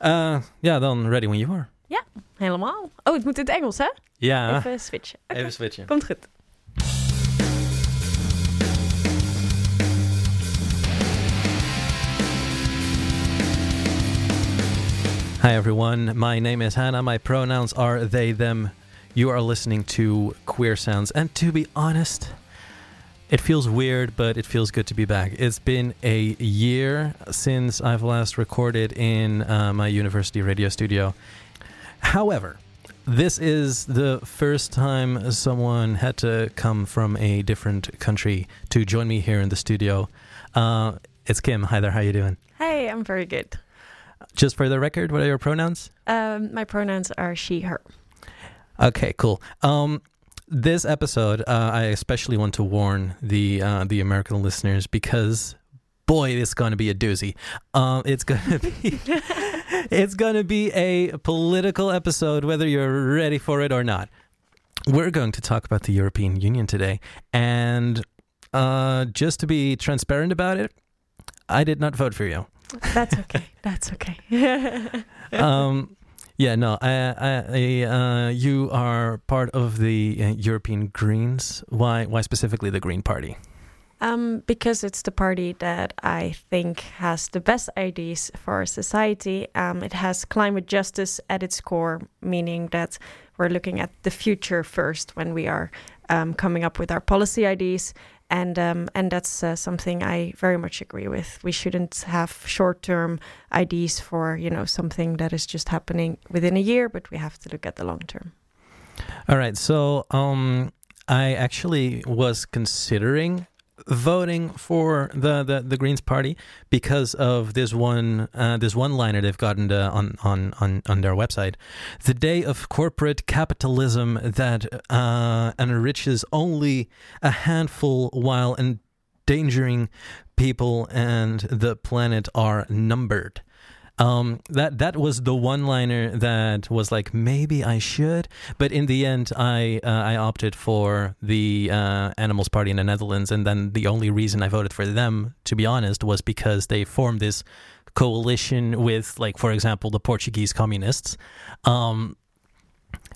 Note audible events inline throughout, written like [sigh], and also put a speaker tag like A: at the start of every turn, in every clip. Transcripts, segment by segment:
A: Uh, ja, dan ready when you are.
B: Yeah, helemaal. Oh, het moet in het Engels, hè?
A: Ja,
B: Even switchen. Oké,
A: even switchen.
B: Komt goed.
A: Hi everyone, my name is Hannah. My pronouns are they, them. You are listening to Queer Sounds, and to be honest, it feels weird, but it feels good to be back. It's been a year since I've last recorded in uh, my university radio studio. However, this is the first time someone had to come from a different country to join me here in the studio. Uh, it's Kim. Hi there. How you doing?
B: Hey, I'm very good.
A: Just for the record, what are your pronouns?
B: Um, my pronouns are she, her.
A: Okay, cool. Um, this episode, uh, I especially want to warn the uh, the American listeners because, boy, it's going to be a doozy. Um, it's going [laughs] to be it's going to be a political episode, whether you're ready for it or not. We're going to talk about the European Union today, and uh, just to be transparent about it, I did not vote for you.
B: That's okay. That's okay. [laughs]
A: um, yeah, no, I, I, uh, you are part of the uh, European Greens. Why, why specifically the Green Party?
B: Um, because it's the party that I think has the best ideas for our society. Um, it has climate justice at its core, meaning that we're looking at the future first when we are um, coming up with our policy ideas. And um, and that's uh, something I very much agree with. We shouldn't have short-term ideas for you know something that is just happening within a year, but we have to look at the long term.
A: All right, so um, I actually was considering voting for the, the, the Greens Party because of this one uh, this one liner they've gotten to, on, on on on their website. The day of corporate capitalism that uh, enriches only a handful while endangering people and the planet are numbered. Um, that that was the one liner that was like maybe I should, but in the end I uh, I opted for the uh, Animals Party in the Netherlands, and then the only reason I voted for them, to be honest, was because they formed this coalition with, like, for example, the Portuguese communists. Um,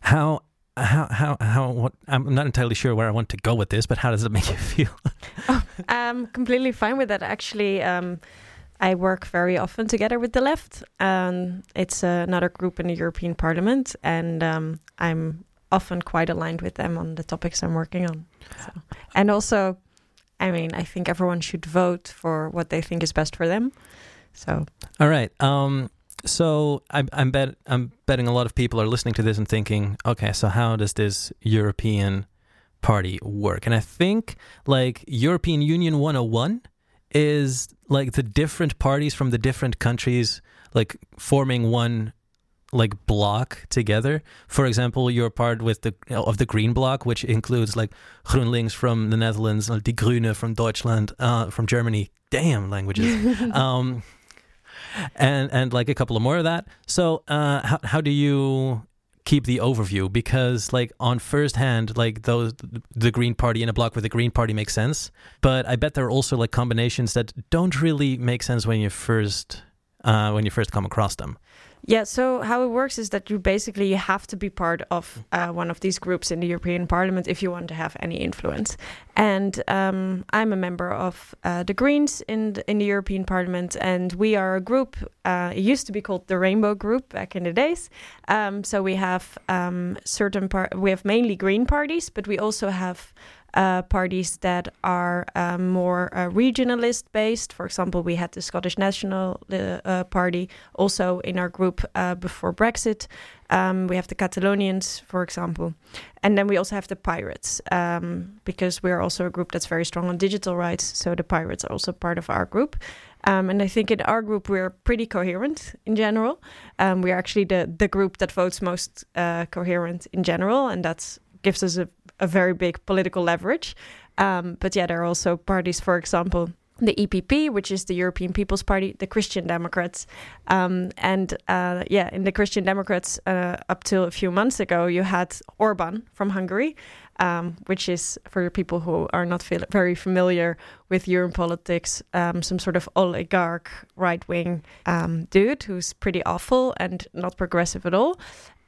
A: how how how how what I'm not entirely sure where I want to go with this, but how does it make you [laughs] feel?
B: I'm completely fine with that. Actually, um, I work very often together with the left. Um, it's another group in the European Parliament, and um, I'm often quite aligned with them on the topics I'm working on. So. And also, I mean, I think everyone should vote for what they think is best for them. So,
A: All right. Um, so I'm I'm bet I'm betting a lot of people are listening to this and thinking, okay, so how does this European party work? And I think like European Union 101 is like the different parties from the different countries like forming one like block together. For example, you're part with the of the Green Block, which includes like GroenLinks from the Netherlands, Die Grüne from Deutschland, uh, from Germany. Damn languages. [laughs] um, and and like a couple of more of that. So, uh, how how do you keep the overview? Because like on first hand, like those the Green Party in a block with the Green Party makes sense, but I bet there are also like combinations that don't really make sense when you first uh, when you first come across them.
B: Yeah, so how it works is that you basically you have to be part of uh, one of these groups in the European Parliament if you want to have any influence. And um, I'm a member of uh, the Greens in the, in the European Parliament, and we are a group. Uh, it used to be called the Rainbow Group back in the days. Um, so we have um, certain part. We have mainly Green parties, but we also have uh, parties that are um, more uh, regionalist based. For example, we had the Scottish National uh, Party also in our group before Brexit. Um, we have the Catalonians, for example. And then we also have the Pirates, um, because we're also a group that's very strong on digital rights. So the Pirates are also part of our group. Um, and I think in our group, we're pretty coherent in general. Um, we're actually the, the group that votes most uh, coherent in general. And that gives us a, a very big political leverage. Um, but yeah, there are also parties, for example, the EPP, which is the European People's Party, the Christian Democrats. Um, and uh, yeah, in the Christian Democrats, uh, up till a few months ago, you had Orban from Hungary, um, which is, for people who are not very familiar with European politics, um, some sort of oligarch right wing um, dude who's pretty awful and not progressive at all.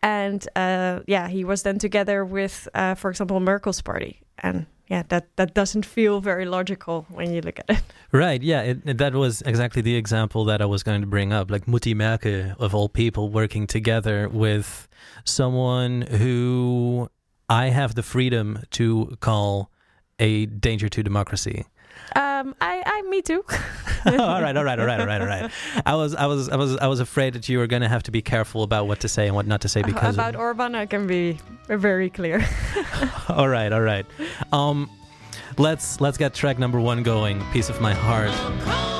B: And uh, yeah, he was then together with, uh, for example, Merkel's party. And yeah, that, that doesn't feel very logical when you look at it. [laughs]
A: Right. Yeah. It, it, that was exactly the example that I was going to bring up. Like Mutti Merkel, of all people, working together with someone who I have the freedom to call a danger to democracy.
B: Um, I, I, me too. [laughs] [laughs]
A: all right, all right, all right, all right, all right. I was, I was, I was, I was afraid that you were going to have to be careful about what to say and what not to say because
B: about
A: of...
B: Orban, I can be very clear. [laughs]
A: all right, all right. Um, let's let's get track number one going. Piece of my heart.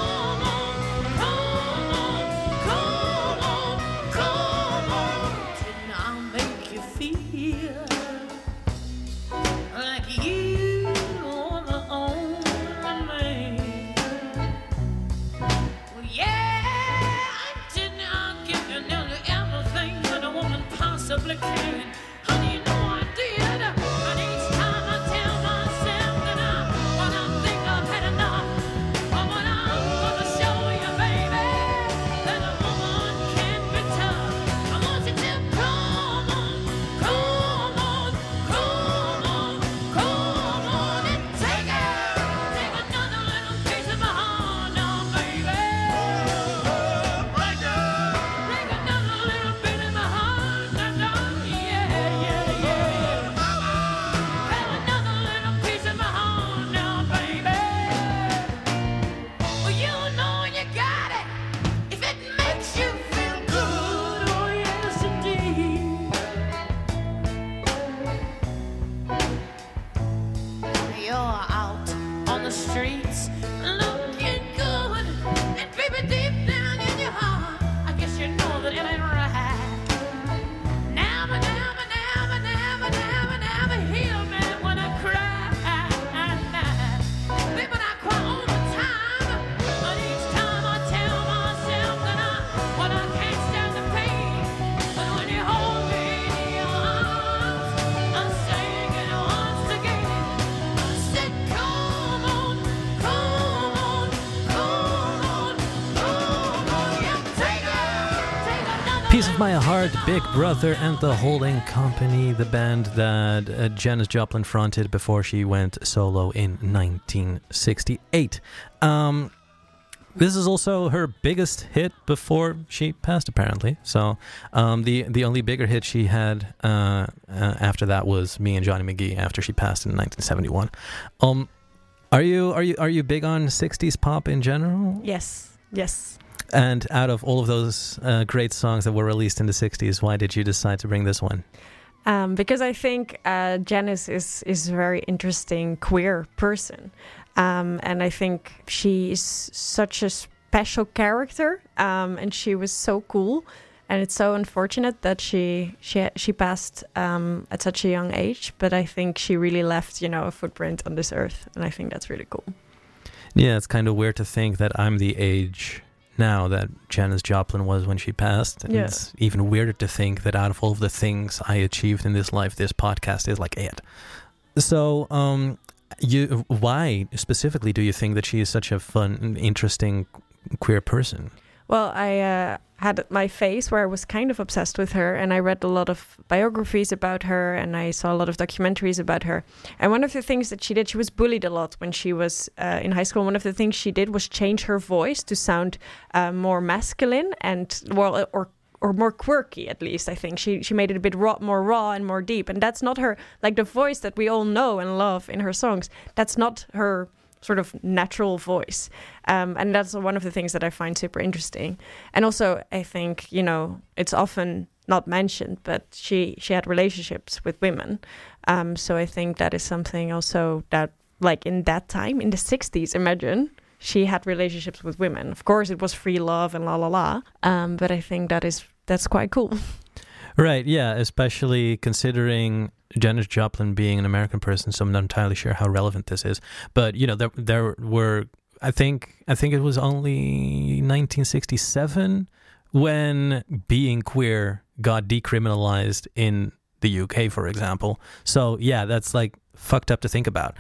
A: Heart, Big Brother, and the Holding Company, the band that uh, Janis Joplin fronted before she went solo in 1968. Um, this is also her biggest hit before she passed, apparently. So um, the the only bigger hit she had uh, uh, after that was "Me and Johnny McGee" after she passed in 1971. Um, are you are you are you big on 60s pop in general?
B: Yes, yes.
A: And out of all of those uh, great songs that were released in the 60s, why did you decide to bring this one?
B: Um, because I think uh, Janis is, is a very interesting queer person. Um, and I think she is such a special character um, and she was so cool. And it's so unfortunate that she she she passed um, at such a young age, but I think she really left you know a footprint on this earth, and I think that's really cool.
A: Yeah, it's kind of weird to think that I'm the age now that Janis Joplin was when she passed. And
B: Yeah.
A: It's even weirder to think that out of all of the things I achieved in this life, this podcast is like it. So, um, you why specifically do you think that she is such a fun, interesting queer person?
B: Well, I uh, had my phase where I was kind of obsessed with her, and I read a lot of biographies about her, and I saw a lot of documentaries about her. And one of the things that she did, she was bullied a lot when she was uh, in high school. One of the things she did was change her voice to sound uh, more masculine and well, or or more quirky at least. I think she she made it a bit raw, more raw and more deep. And that's not her like the voice that we all know and love in her songs. That's not her sort of natural voice. Um, and that's one of the things that I find super interesting. And also, I think you know it's often not mentioned, but she she had relationships with women. Um, so I think that is something also that like in that time in the '60s, imagine. She had relationships with women. Of course, it was free love and la la la. Um, but I think that is that's quite cool. [laughs]
A: Right, yeah, especially considering Janis Joplin being an American person, so I'm not entirely sure how relevant this is. But you know, there there were I think I think it was only 1967 when being queer got decriminalized in the UK, for example. So yeah, that's like fucked up to think about.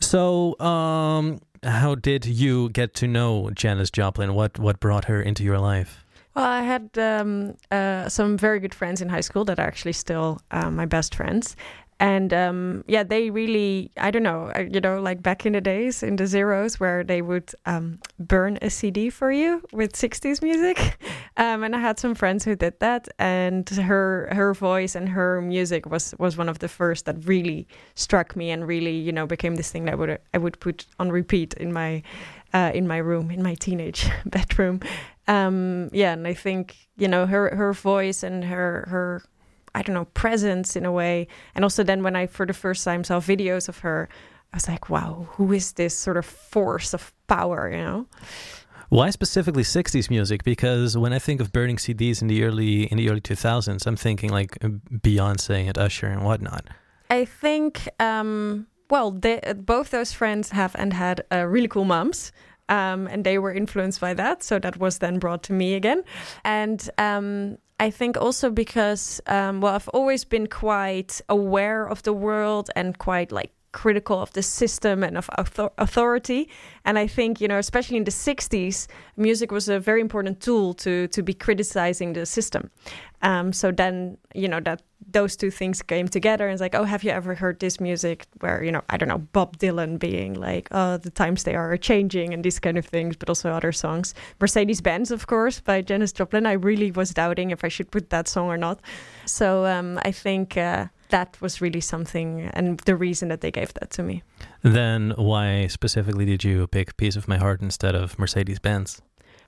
A: So, um, how did you get to know Janis Joplin? What what brought her into your life?
B: Well, I had um, uh, some very good friends in high school that are actually still uh, my best friends, and um, yeah, they really, I don't know, uh, you know, like back in the days in the zeros where they would um, burn a CD for you with 60s music. [laughs] Um, and I had some friends who did that, and her her voice and her music was was one of the first that really struck me and really, you know, became this thing that would I would put on repeat in my uh, in my room in my teenage [laughs] bedroom. Um, yeah, and I think you know her her voice and her her I don't know, presence in a way. And also then when I for the first time saw videos of her, I was like, wow, who is this sort of force of power, you know?
A: Why specifically 60s music? Because when I think of burning CDs in the early in the early 2000s, I'm thinking like Beyonce and Usher and whatnot.
B: I think, um, well, they, both those friends have and had uh, really cool moms. Um, and they were influenced by that. So that was then brought to me again. And um, I think also because, um, well, I've always been quite aware of the world and quite like critical of the system and of authority. And I think, you know, especially in the 60s, music was a very important tool to to be criticizing the system. Um, so then, you know, that those two things came together and it's like, oh, have you ever heard this music where, you know, I don't know, Bob Dylan being like, oh, the times they are changing and these kind of things, but also other songs. Mercedes Benz, of course, by Janis Joplin. I really was doubting if I should put that song or not. So um, I think uh, that was really something and the reason that they gave that to me.
A: Then why specifically did you pick Piece of My Heart instead of Mercedes Benz?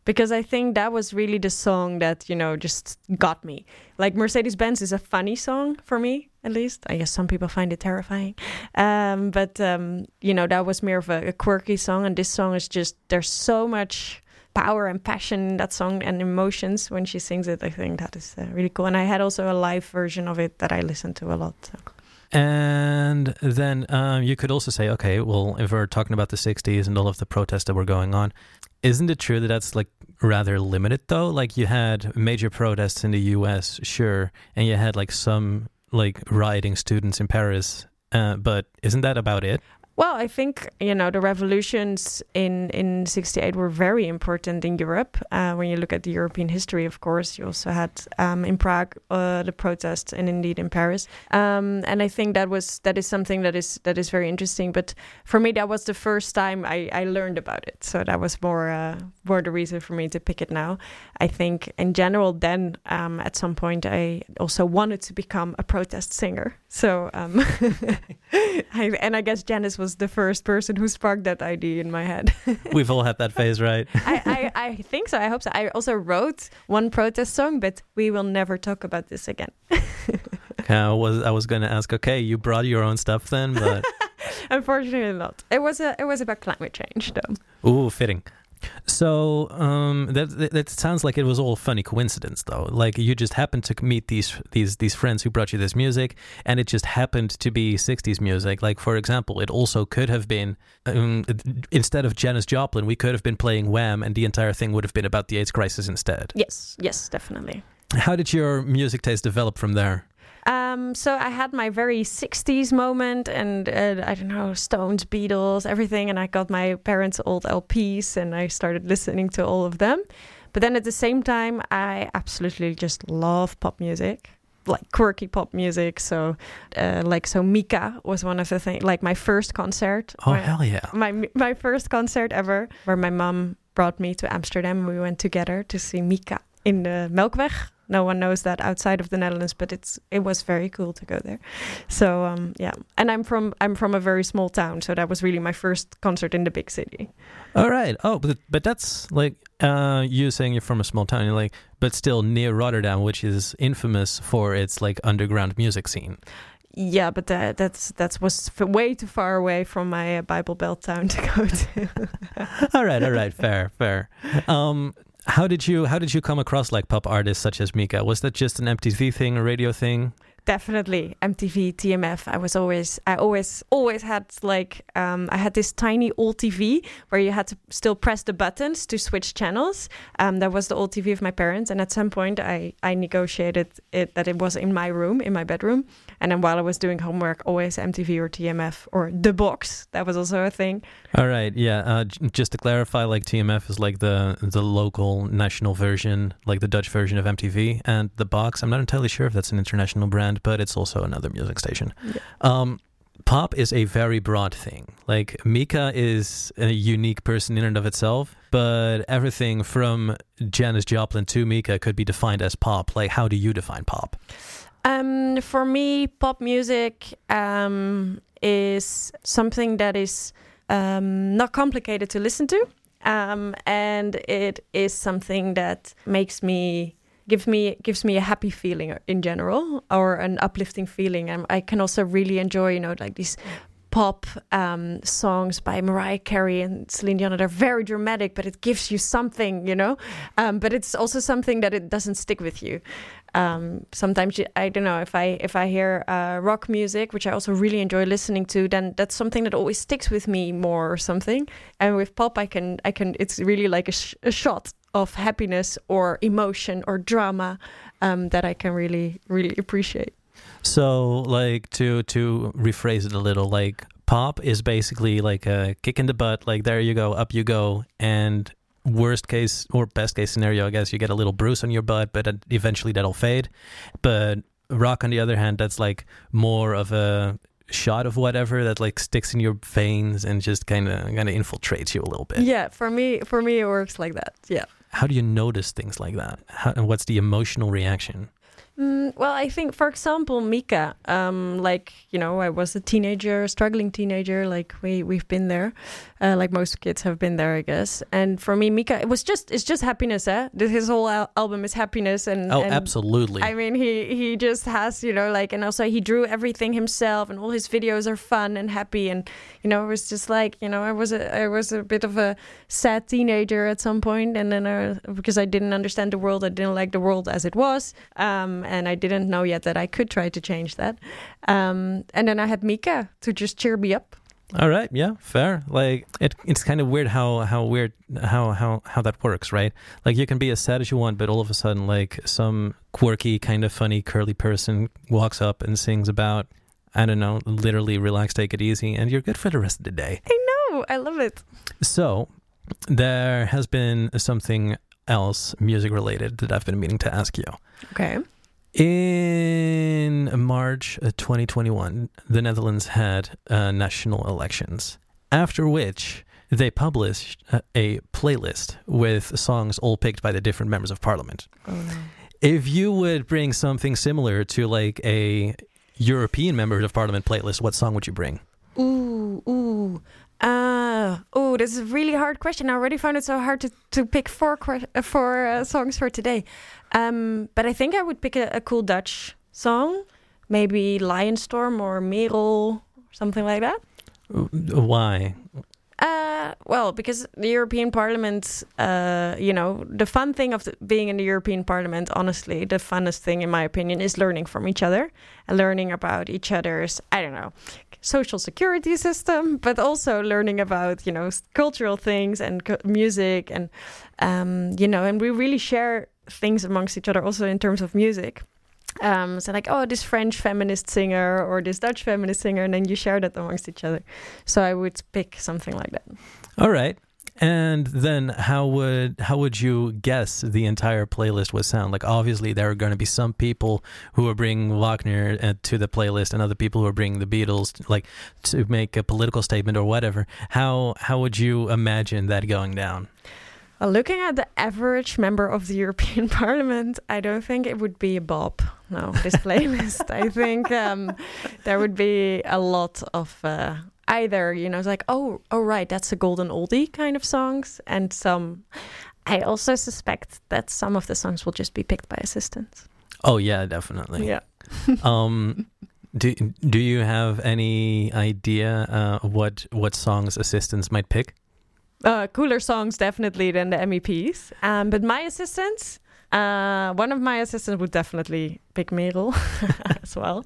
B: because I think that was really the song that you know just got me. Like Mercedes Benz is a funny song for me, at least. I guess some people find it terrifying, um, but um, you know that was more of a, a, quirky song, and this song is just there's so much power and passion in that song and emotions when she sings it. I think that is uh, really cool, and I had also a live version of it that I listened to a lot. So.
A: And then um, you could also say, okay, well, if we're talking about the 60s and all of the protests that were going on, isn't it true that that's like rather limited though? Like you had major protests in the U.S., sure, and you had like some like rioting students in Paris, uh, but isn't that about it?
B: Well, I think you know the revolutions in in '68 were very important in Europe. Uh, when you look at the European history, of course, you also had um, in Prague uh, the protests, and indeed in Paris. Um, and I think that was that is something that is that is very interesting. But for me, that was the first time I, I learned about it. So that was more uh, more the reason for me to pick it now. I think in general, then um, at some point, I also wanted to become a protest singer. So um, [laughs] I, and I guess Janis was the first person who sparked that idea in my head. [laughs]
A: We've all had that phase, right? [laughs]
B: I, I, I think so. I hope so. I also wrote one protest song, but we will never talk about this again. [laughs]
A: I was I was going to ask. Okay, you brought your own stuff then, but
B: unfortunately not. It was a it was about climate change, though.
A: Ooh, fitting. So um, that, that, sounds like it was all funny coincidence, though. Like you just happened to meet these these these friends who brought you this music, and it just happened to be '60s music. Like for example, it also could have been um, instead of Janis Joplin, we could have been playing Wham, and the entire thing would have been about the AIDS crisis instead.
B: Yes, yes, definitely.
A: How did your music taste develop from there?
B: Um, so I had my very 60s moment and uh, I don't know, Stones, Beatles, everything. And I got my parents' old LPs and I started listening to all of them. But then at the same time, I absolutely just love pop music like quirky pop music. So, uh, like, so Mika was one of the things, like my first concert.
A: Oh, my, hell yeah.
B: My, my first concert ever, where my mom brought me to Amsterdam. We went together to see Mika in the Melkweg no one knows that outside of the Netherlands, but it's it was very cool to go there. So um, yeah, and I'm from I'm from a very small town, so that was really my first concert in the big city.
A: All right. Oh, but but that's like uh, you saying you're from a small town, you're like, but still near Rotterdam, which is infamous for its like underground music scene.
B: Yeah, but that, that's that was way too far away from my uh, Bible Belt town to go to. [laughs]
A: all right, all right, fair, fair. Um, how did you how did you come across like pop artists such as Mika? Was that just an MTV thing, a radio thing?
B: Definitely MTV, TMF. I was always, I always, always had like, um, I had this tiny old TV where you had to still press the buttons to switch channels. Um, that was the old TV of my parents, and at some point, I I negotiated it that it was in my room, in my bedroom, and then while I was doing homework, always MTV or TMF or the box. That was also a thing.
A: All right, yeah. Uh, just to clarify, like TMF is like the the local national version, like the Dutch version of MTV, and the box. I'm not entirely sure if that's an international brand, but it's also another music station.
B: Yeah.
A: Um, pop is a very broad thing. Like Mika is a unique person in and of itself, but everything from Janis Joplin to Mika could be defined as pop. Like, how do you define pop?
B: Um, for me, pop music um, is something that is um, not complicated to listen to, um, and it is something that makes me gives me gives me a happy feeling in general or an uplifting feeling. And I can also really enjoy, you know, like these pop um, songs by Mariah Carey and Celine Dion. They're very dramatic, but it gives you something, you know. Um, but it's also something that it doesn't stick with you. Um, sometimes you, I don't know if I if I hear uh, rock music, which I also really enjoy listening to, then that's something that always sticks with me more or something. And with pop, I can I can it's really like a, sh- a shot of happiness or emotion or drama um, that I can really really appreciate.
A: So, like to to rephrase it a little, like pop is basically like a kick in the butt. Like there you go, up you go, and worst case or best case scenario, I guess you get a little bruise on your butt, but eventually that'll fade. But rock, on the other hand, that's like more of a shot of whatever that like sticks in your veins and just kind of kind of infiltrates you a little bit.
B: Yeah, for me, for me, it works like that. Yeah.
A: How do you notice things like that? How, what's the emotional reaction?
B: Mm, well, I think, for example, Mika, um, like you know, I was a teenager, struggling teenager. Like we we've been there, uh, like most kids have been there, I guess. And for me, Mika, it was just it's just happiness. Eh? His whole al- album is happiness, and
A: oh,
B: and
A: absolutely.
B: I mean, he he just has you know like, and also he drew everything himself, and all his videos are fun and happy, and you know, it was just like you know, I was a I was a bit of a sad teenager at some point, and then I, because I didn't understand the world, I didn't like the world as it was. Um, and I didn't know yet that I could try to change that. Um, and then I had Mika to just cheer me up.
A: All right, yeah, fair. Like it, it's kind of weird how how weird how how how that works, right? Like you can be as sad as you want, but all of a sudden, like some quirky, kind of funny, curly person walks up and sings about, I don't know, literally relax, take it easy, and you're good for the rest of the day.
B: I know, I love it.
A: So there has been something else music related that I've been meaning to ask you.
B: Okay.
A: In March uh, 2021, the Netherlands had uh, national elections, after which they published uh, a playlist with songs all picked by the different members of parliament.
B: Oh, no.
A: If you would bring something similar to like a European members of parliament playlist, what song would you bring?
B: Ooh, ooh. Uh, oh, this is a really hard question. I already found it so hard to, to pick four uh, four uh, songs for today. Um, but I think I would pick a, a cool Dutch song, maybe Lionstorm or Merel, something like that.
A: Why?
B: Uh, well, because the European Parliament, uh, you know, the fun thing of the, being in the European Parliament, honestly, the funnest thing, in my opinion, is learning from each other and learning about each other's, I don't know, social security system, but also learning about, you know, cultural things and music and, um, you know, and we really share things amongst each other also in terms of music. Um, so like, oh, this French feminist singer or this Dutch feminist singer, and then you share that amongst each other. So I would pick something like that.
A: All right. And then how would how would you guess the entire playlist would sound? Like obviously there are going to be some people who are bringing Wagner uh, to the playlist and other people who are bringing the Beatles like to make a political statement or whatever. How how would you imagine that going down?
B: Well, looking at the average member of the [laughs] European Parliament, I don't think it would be a Bob. No, this playlist. I think um, there would be a lot of uh, either, you know, it's like, oh, oh, right, that's a golden oldie kind of songs, and some. I also suspect that some of the songs will just be picked by assistants.
A: Oh yeah, definitely.
B: Yeah. [laughs]
A: Um do do you have any idea uh, what what songs assistants might pick?
B: Uh, cooler songs definitely than the MEPs. Um, but my assistants, Uh, one of my assistants would definitely pick Merel [laughs] as well.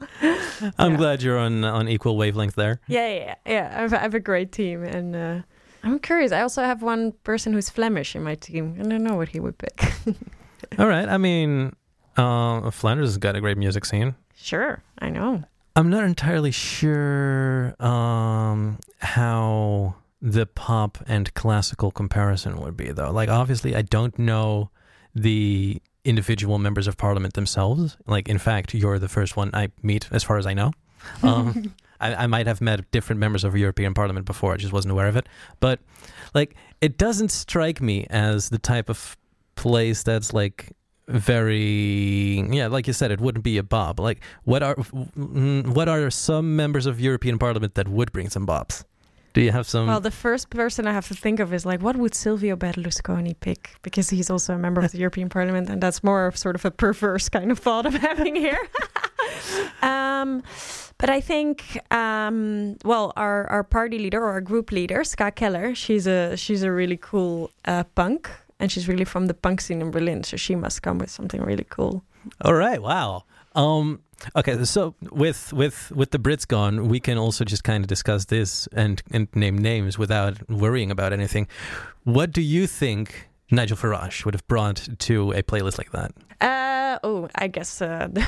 A: I'm
B: Yeah.
A: glad you're on on equal wavelength there.
B: Yeah, yeah, yeah. I have, I have a great team, and uh, I'm curious. I also have one person who's Flemish in my team. I don't know what he would pick. [laughs]
A: All right. I mean, uh, Flanders has got a great music scene.
B: sure, I know.
A: I'm not entirely sure um, how the pop and classical comparison would be, though. Like, obviously, I don't know the individual members of parliament themselves. Like, in fact, you're the first one I meet, as far as I know. [laughs] Um, I, I might have met different members of European Parliament before. I just wasn't aware of it. But, like, it doesn't strike me as the type of place that's like very yeah like you said it wouldn't be a bob like what are mm, what are some members of european parliament that would bring some bobs do you have some
B: Well, the first person I have to think of is like, what would Silvio Berlusconi pick? Because he's also a member of the European Parliament, and that's more of sort of a perverse kind of thought I'm having here. [laughs] um, but I think, um, well, our, our party leader or our group leader, Ska Keller, she's a she's a really cool uh, punk, and she's really from the punk scene in Berlin, so she must come with something really cool.
A: all right wow um okay so with with with the brits gone we can also just kind of discuss this and and name names without worrying about anything what do you think nigel farage would have brought to a playlist like that
B: Uh, oh, I guess uh, [laughs] the,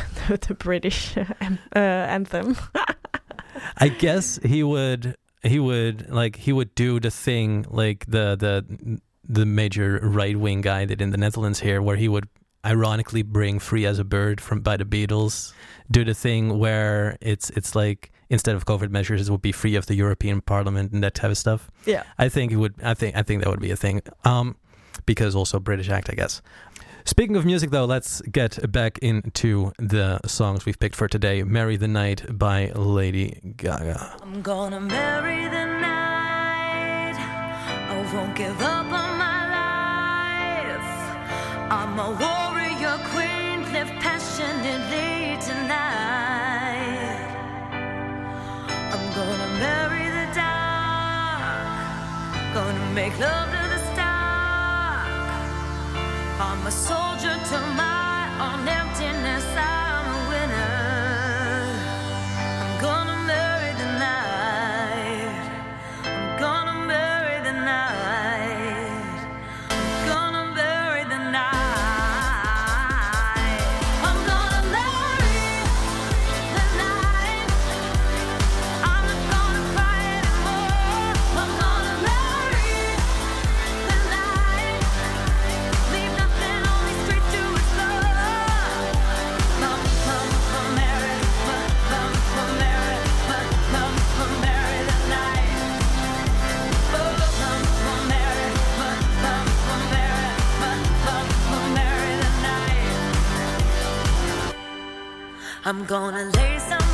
B: the British uh, anthem. [laughs]
A: I guess he would he would like he would do the thing like the the the major right wing guy did in the Netherlands here where he would ironically bring Free as a Bird from by the Beatles do the thing where it's it's like instead of COVID measures it would be free of the European Parliament and that type of stuff.
B: Yeah.
A: I think it would I think I think that would be a thing. Um because also British act I guess. Speaking of music, though, let's get back into the songs we've picked for today. Marry the Night by Lady Gaga.
C: I'm gonna marry the night. I won't give up on my life. I'm a warrior queen, live passionately tonight. I'm gonna marry the dark. Gonna make love to the stark. I'm a soldier to my I'm gonna lay up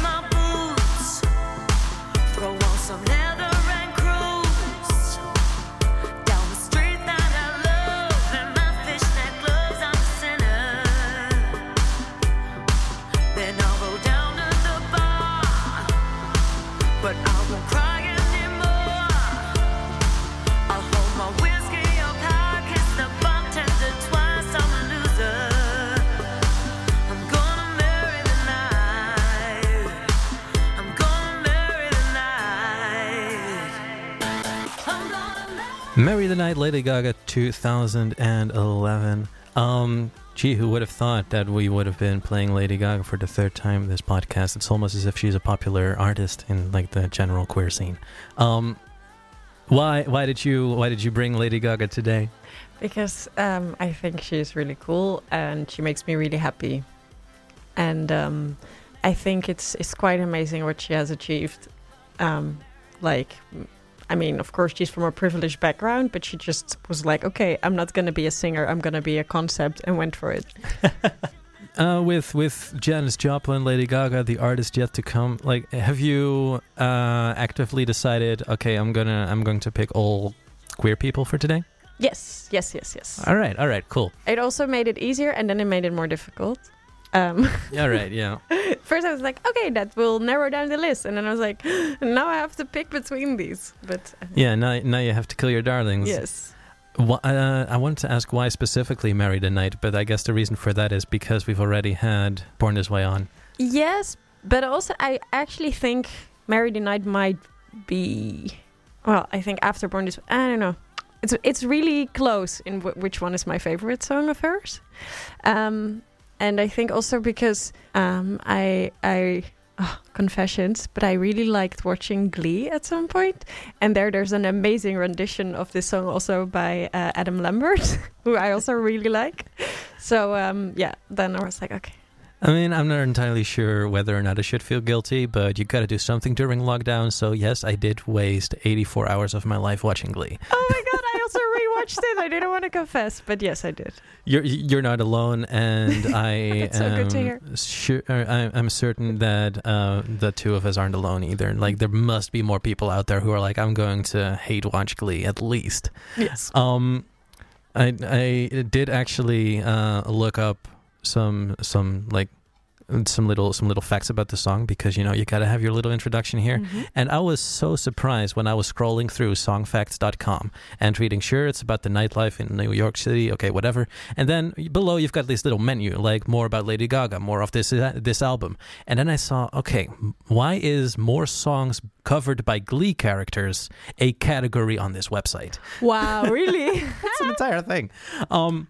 C: the Night,
A: Lady Gaga, 2011. Um, gee, who would have thought that we would have been playing Lady Gaga for the third time this podcast? It's almost as if she's a popular artist in like the general queer scene. Um, why? Why did you? Why did you bring Lady Gaga today?
B: Because um, I think she's really cool and she makes me really happy. And um, I think it's it's quite amazing what she has achieved. Um, like, I mean, of course, she's from a privileged background, but she just was like, okay, I'm not going to be a singer, I'm going to be a concept, and went for it. [laughs]
A: Uh, with with Janis Joplin, Lady Gaga, the artist yet to come. Like, have you uh, actively decided? Okay, I'm gonna I'm going to pick all queer people for today.
B: Yes, yes, yes, yes.
A: All right, all right, cool.
B: It also made it easier, and then it made it more difficult. Um,
A: All right, yeah. [laughs]
B: first, I was like, okay, that will narrow down the list, and then I was like, now I have to pick between these. But uh,
A: Yeah, now, now you have to kill your darlings.
B: yes,
A: Wh- uh, I wanted to ask why specifically Marry the Night, but I guess the reason for that is because we've already had Born This Way on.
B: Yes, but also I actually think Marry the Night might be. Well, I think after Born This. Way, I don't know. It's it's really close in w- which one is my favorite song of hers, um, and I think also because um, I I. oh, confessions, but I really liked watching Glee at some point, and there there's an amazing rendition of this song also by uh, Adam Lambert, [laughs] who I also really like. So um, yeah, then I was like, okay,
A: I mean, I'm not entirely sure whether or not I should feel guilty, but you gotta do something during lockdown, so yes, I did waste 84 hours of my life watching Glee.
B: Oh my god, also rewatched it. I didn't want to confess, but yes, I did.
A: You're you're not alone, and [laughs] I
B: That's so
A: am
B: good to hear.
A: Sure, I, I'm certain that uh, the two of us aren't alone either. Like there must be more people out there who are like, I'm going to hate watch Glee at least.
B: Yes.
A: Um, I I did actually uh, look up some some like some little some little facts about the song because you know you got to have your little introduction here.
B: Mhm.
A: And I was so surprised when I was scrolling through songfacts.com and reading, sure, it's about the nightlife in New York City, okay, whatever. And then below, you've got this little menu, like more about Lady Gaga, more of this uh, this album. And then I saw, okay, why is more songs covered by Glee characters a category on this website?
B: Wow, [laughs] really?
A: It's an entire thing. Um,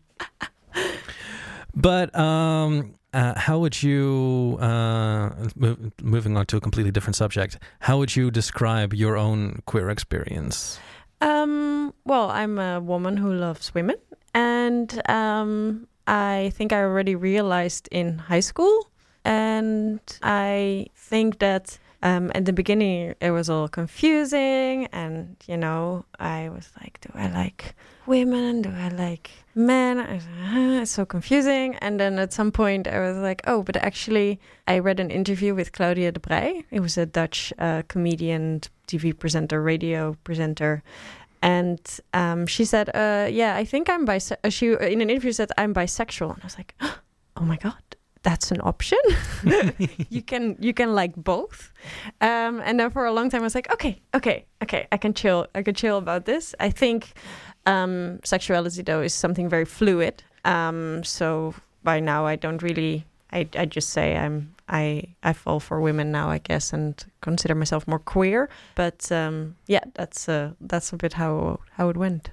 A: but um, uh, how would you, uh, mo- moving on to a completely different subject, how would you describe your own queer experience?
B: um, well, I'm a woman who loves women, and um, I think I already realized in high school, and I think that. Um, at the beginning, it was all confusing, and you know, I was like, "Do I like women? Do I like men?" I was "Huh, it's so confusing. And then at some point, I was like, "Oh, but actually, I read an interview with Claudia de Breij. It was a Dutch uh, comedian, TV presenter, radio presenter, and um, she said, uh, "Yeah, I think I'm bisexual." She in an interview said, "I'm bisexual," and I was like, [gasps] "Oh my god." That's an option. [laughs] you can you can like both, um, and then for a long time I was like, okay, okay, okay, I can chill. I can chill about this. I think um, sexuality though is something very fluid. Um, so by now I don't really. I, I just say I'm I I fall for women now I guess and consider myself more queer. But um, yeah, that's uh, that's a bit how how it went.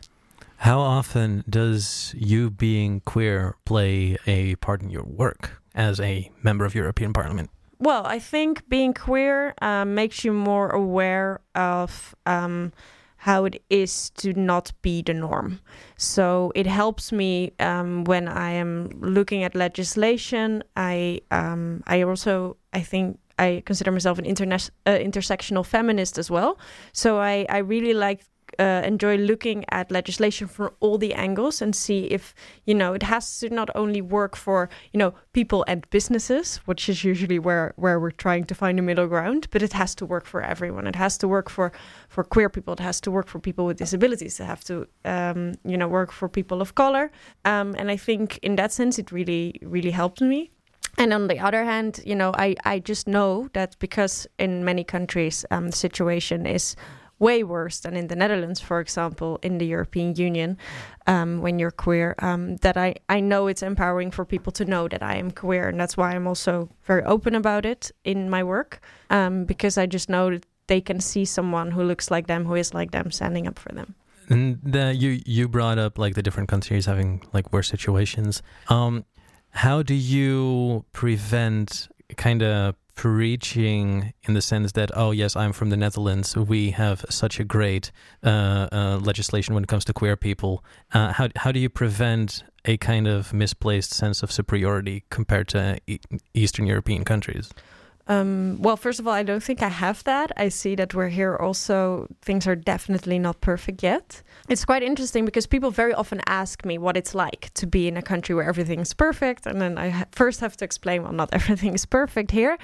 A: How often does you being queer play a part in your work as a member of European Parliament?
B: Well, I think being queer um, makes you more aware of um, how it is to not be the norm. So it helps me um, when I am looking at legislation. I um, I also I think I consider myself an interna- uh, intersectional feminist as well. So I I really like. Uh, enjoy looking at legislation from all the angles and see if you know it has to not only work for you know people and businesses which is usually where where we're trying to find a middle ground but it has to work for everyone. It has to work for for queer people. It has to work for people with disabilities. It have to um, you know work for people of color. Um, and i think in that sense it really really helped me. And on the other hand, you know, I, I just know that because in many countries um, the situation is way worse than in the Netherlands, for example, in the European Union, um, when you're queer, um, that I, I know it's empowering for people to know that I am queer. And that's why I'm also very open about it in my work, um, because I just know that they can see someone who looks like them, who is like them, standing up for them.
A: And the, you you brought up like the different countries having like worse situations. Um, how do you prevent kind of preaching in the sense that oh yes I'm from the Netherlands we have such a great uh, uh, legislation when it comes to queer people. Uh, how how do you prevent a kind of misplaced sense of superiority compared to e- Eastern European countries?
B: Um, well, first of all, I don't think I have that. I see that we're here also, things are definitely not perfect yet. It's quite interesting because people very often ask me what it's like to be in a country where everything's perfect. And then I ha- first have to explain, well, not [laughs] everything is perfect here.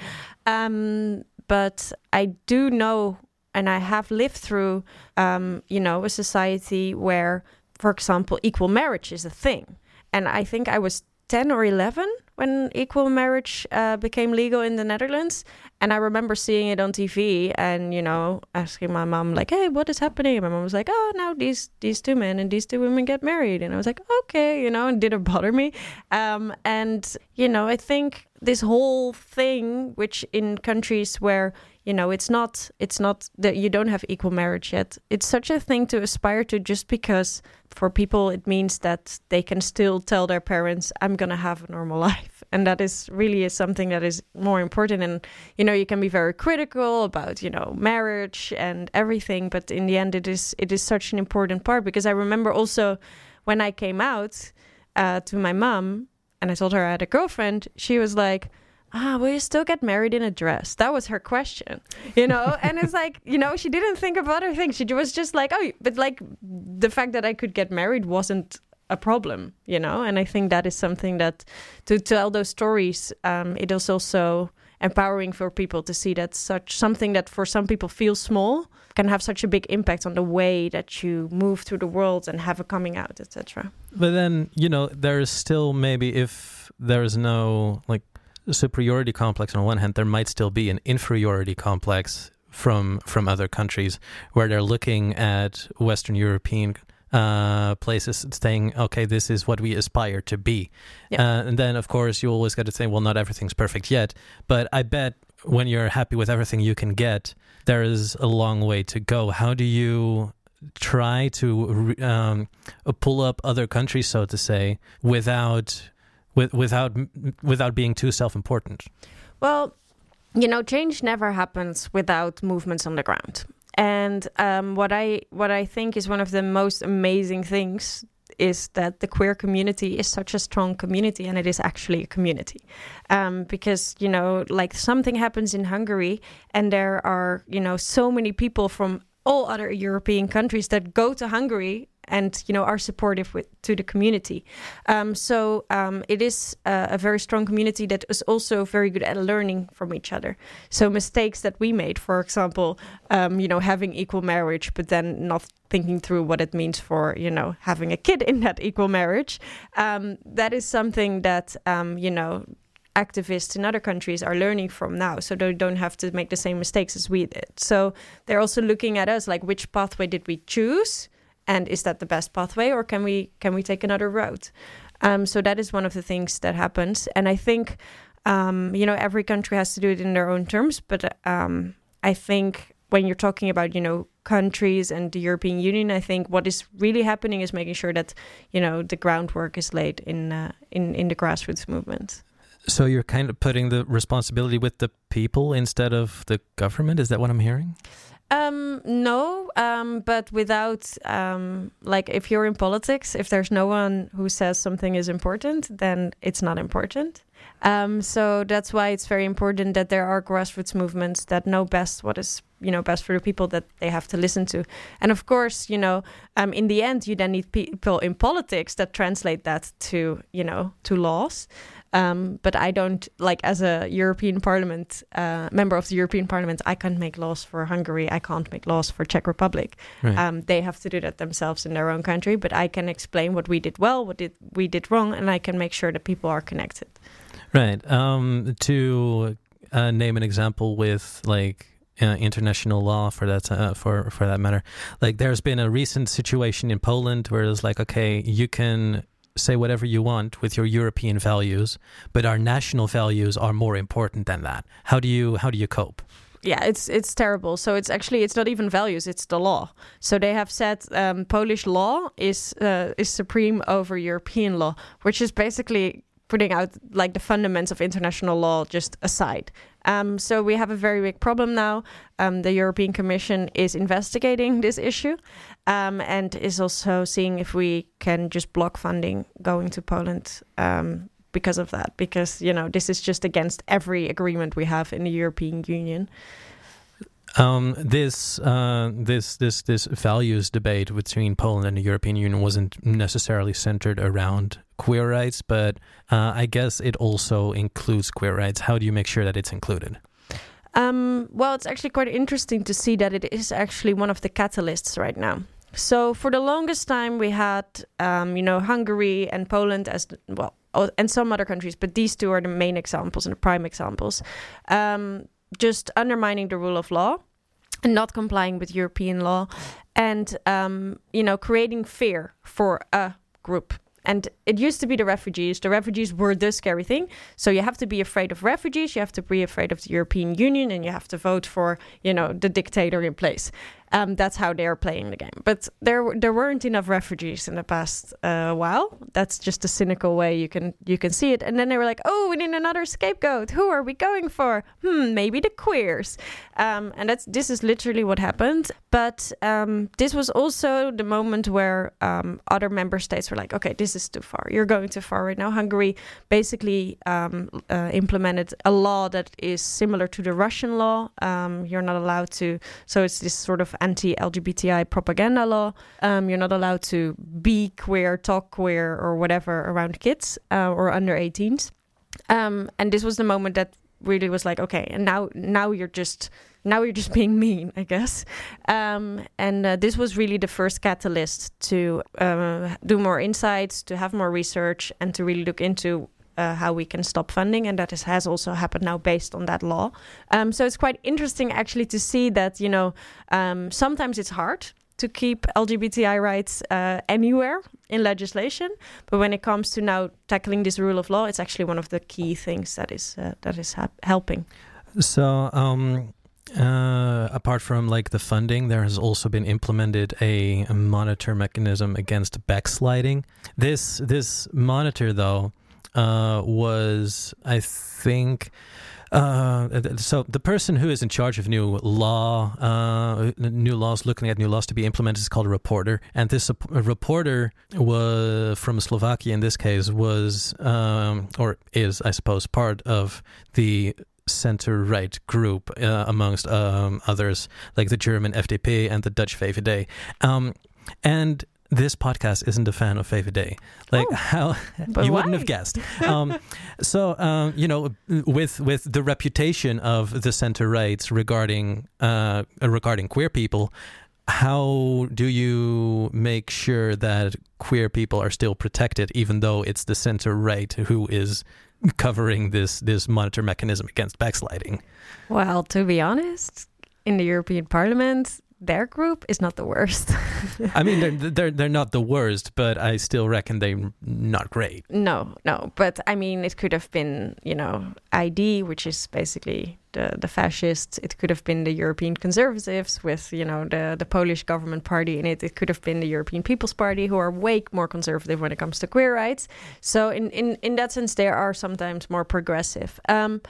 B: Um, but I do know, and I have lived through, um, you know, a society where, for example, equal marriage is a thing. And I think I was 10 or 11 when equal marriage uh, became legal in the Netherlands, and I remember seeing it on TV and you know asking my mom like, "Hey, what is happening?" And my mom was like, "Oh, now these these two men and these two women get married," and I was like, "Okay," you know, and didn't [laughs] bother me. Um, and you know, I think this whole thing, which in countries where you know it's not it's not that you don't have equal marriage yet. It's such a thing to aspire to just because for people it means that they can still tell their parents i'm going to have a normal [laughs] life. And that is really is something that is more important. And you know you can be very critical about you know marriage and everything but in the end it is it is such an important part because i remember also when i came out uh, to my mom and i told her i had a girlfriend she was like ah, will you still get married in a dress? That was her question, you know? [laughs] and it's like, you know, she didn't think of other things. She was just like, oh, but like the fact that I could get married wasn't a problem, you know? And I think that is something that to tell those stories, um, it is also empowering for people to see that such something that for some people feels small can have such a big impact on the way that you move through the world and have a coming out, etc.
A: But then, you know, there is still maybe if there is no like superiority complex on one hand, there might still be an inferiority complex from from other countries where they're looking at Western European uh, places saying, okay, this is what we aspire to be. Uh, and then, of course, you always got to say, well, not everything's perfect yet. But I bet when you're happy with everything you can get, there is a long way to go. How do you try to um, pull up other countries, so to say, without with, without without being too self-important?
B: Well, you know, change never happens without movements on the ground. And um, what I what I think is one of the most amazing things is that the queer community is such a strong community, and it is actually a community. Um, because you know, like something happens in Hungary, and there are you know so many people from all other European countries that go to Hungary and you know are supportive with, to the community. Um, so um, it is a very strong community that is also very good at learning from each other. So mistakes that we made, for example, um, you know, having equal marriage, but then not thinking through what it means for you know having a kid in that equal marriage. Um, that is something that um, you know activists in other countries are learning from now so they don't have to make the same mistakes as we did so they're also looking at us like which pathway did we choose and is that the best pathway or can we can we take another route um, so that is one of the things that happens and i think um, you know every country has to do it in their own terms but um, i think when you're talking about you know countries and the european union i think what is really happening is making sure that you know the groundwork is laid in uh, in in the grassroots movement
A: So you're kind of putting the responsibility with the people instead of the government. Is that what I'm hearing?
B: Um, no, um, but without um, like if you're in politics, if there's no one who says something is important, then it's not important. Um, so that's why it's very important that there are grassroots movements that know best what is you know best for the people that they have to listen to. And of course, you know, um, in the end, you then need people in politics that translate that to you know to laws. Um, but I don't like as a European Parliament uh, member of the European Parliament. I can't make laws for Hungary. I can't make laws for Czech Republic.
A: Right.
B: Um, they have to do that themselves in their own country. But I can explain what we did well, what did we did wrong, and I can make sure that people are connected.
A: Right. Um, to uh, name an example with like uh, international law for that uh, for for that matter, like there's been a recent situation in Poland where it's like, okay, you can say whatever you want with your European values, but our national values are more important than that. How do you how do you cope?
B: yeah it's it's terrible so it's actually it's not even values it's the law so they have said um, polish law is uh, is supreme over european law which is basically putting out like the fundamentals of international law just aside um, so we have a very big problem now. Um, the european commission is investigating this issue um, and is also seeing if we can just block funding going to poland um, because of that because you know this is just against every agreement we have in the european union
A: Um, this uh, this this this values debate between Poland and the European Union wasn't necessarily centered around queer rights, but uh, I guess it also includes queer rights. How do you make sure that it's included?
B: Um, well, it's actually quite interesting to see that it is actually one of the catalysts right now. So for the longest time, we had, um, you know, Hungary and Poland as well, and some other countries, but these two are the main examples and the prime examples. Um, just undermining the rule of law and not complying with European law, and um, you know, creating fear for a group. And it used to be the refugees. The refugees were the scary thing. So you have to be afraid of refugees. You have to be afraid of the European Union, and you have to vote for, you know, the dictator in place. Um, that's how they are playing the game. But there, there weren't enough refugees in the past uh, while. That's just a cynical way you can you can see it. And then they were like, "Oh, we need another scapegoat. Who are we going for? Hmm, maybe the queers." Um, and that's this is literally what happened. But um, this was also the moment where um, other member states were like, "Okay, this is too far. You're going too far right now." Hungary basically um, uh, implemented a law that is similar to the Russian law. Um, you're not allowed to. So it's this sort of anti-LGBTI propaganda law. Um, you're not allowed to be queer, talk queer, or whatever around kids uh, or under 18s. Um, and this was the moment that really was like, okay, and now now you're just now you're just being mean, I guess. Um, and uh, this was really the first catalyst to uh, do more insights, to have more research, and to really look into uh, how we can stop funding, and that is, has also happened now based on that law. Um, so it's quite interesting actually to see that you know um, sometimes it's hard to keep LGBTI rights uh, anywhere in legislation, but when it comes to now tackling this rule of law, it's actually one of the key things that is uh, that is helping.
A: So, um, uh, apart from like the funding, there has also been implemented a, a monitor mechanism against backsliding. This this monitor, though, uh, was I think. Uh, so the person who is in charge of new law, uh, new laws, looking at new laws to be implemented, is called a rapporteur. And this rapporteur was from Slovakia. In this case, was um, or is, I suppose, part of the center right group, uh, amongst um, others, like the German FDP and the Dutch VVD. Um, and this podcast isn't a fan of VVD. Like
B: Oh.
A: how [laughs] [laughs] you wouldn't have guessed. Um, [laughs] so um, you know, with with the reputation of the center rights regarding uh, regarding queer people. How do you make sure that queer people are still protected, even though it's the center right who is covering this this monitor mechanism against backsliding?
B: Well, to be honest, in the European Parliament, their group is not the worst. [laughs]
A: I mean, they're they're they're not the worst, but I still reckon they're not great.
B: no, no, but I mean, it could have been, you know, ID, which is basically the the fascists. It could have been the European Conservatives with, you know, the the Polish government party in it. It could have been the European People's Party, who are way more conservative when it comes to queer rights. So, in in in that sense, they are sometimes more progressive. Um,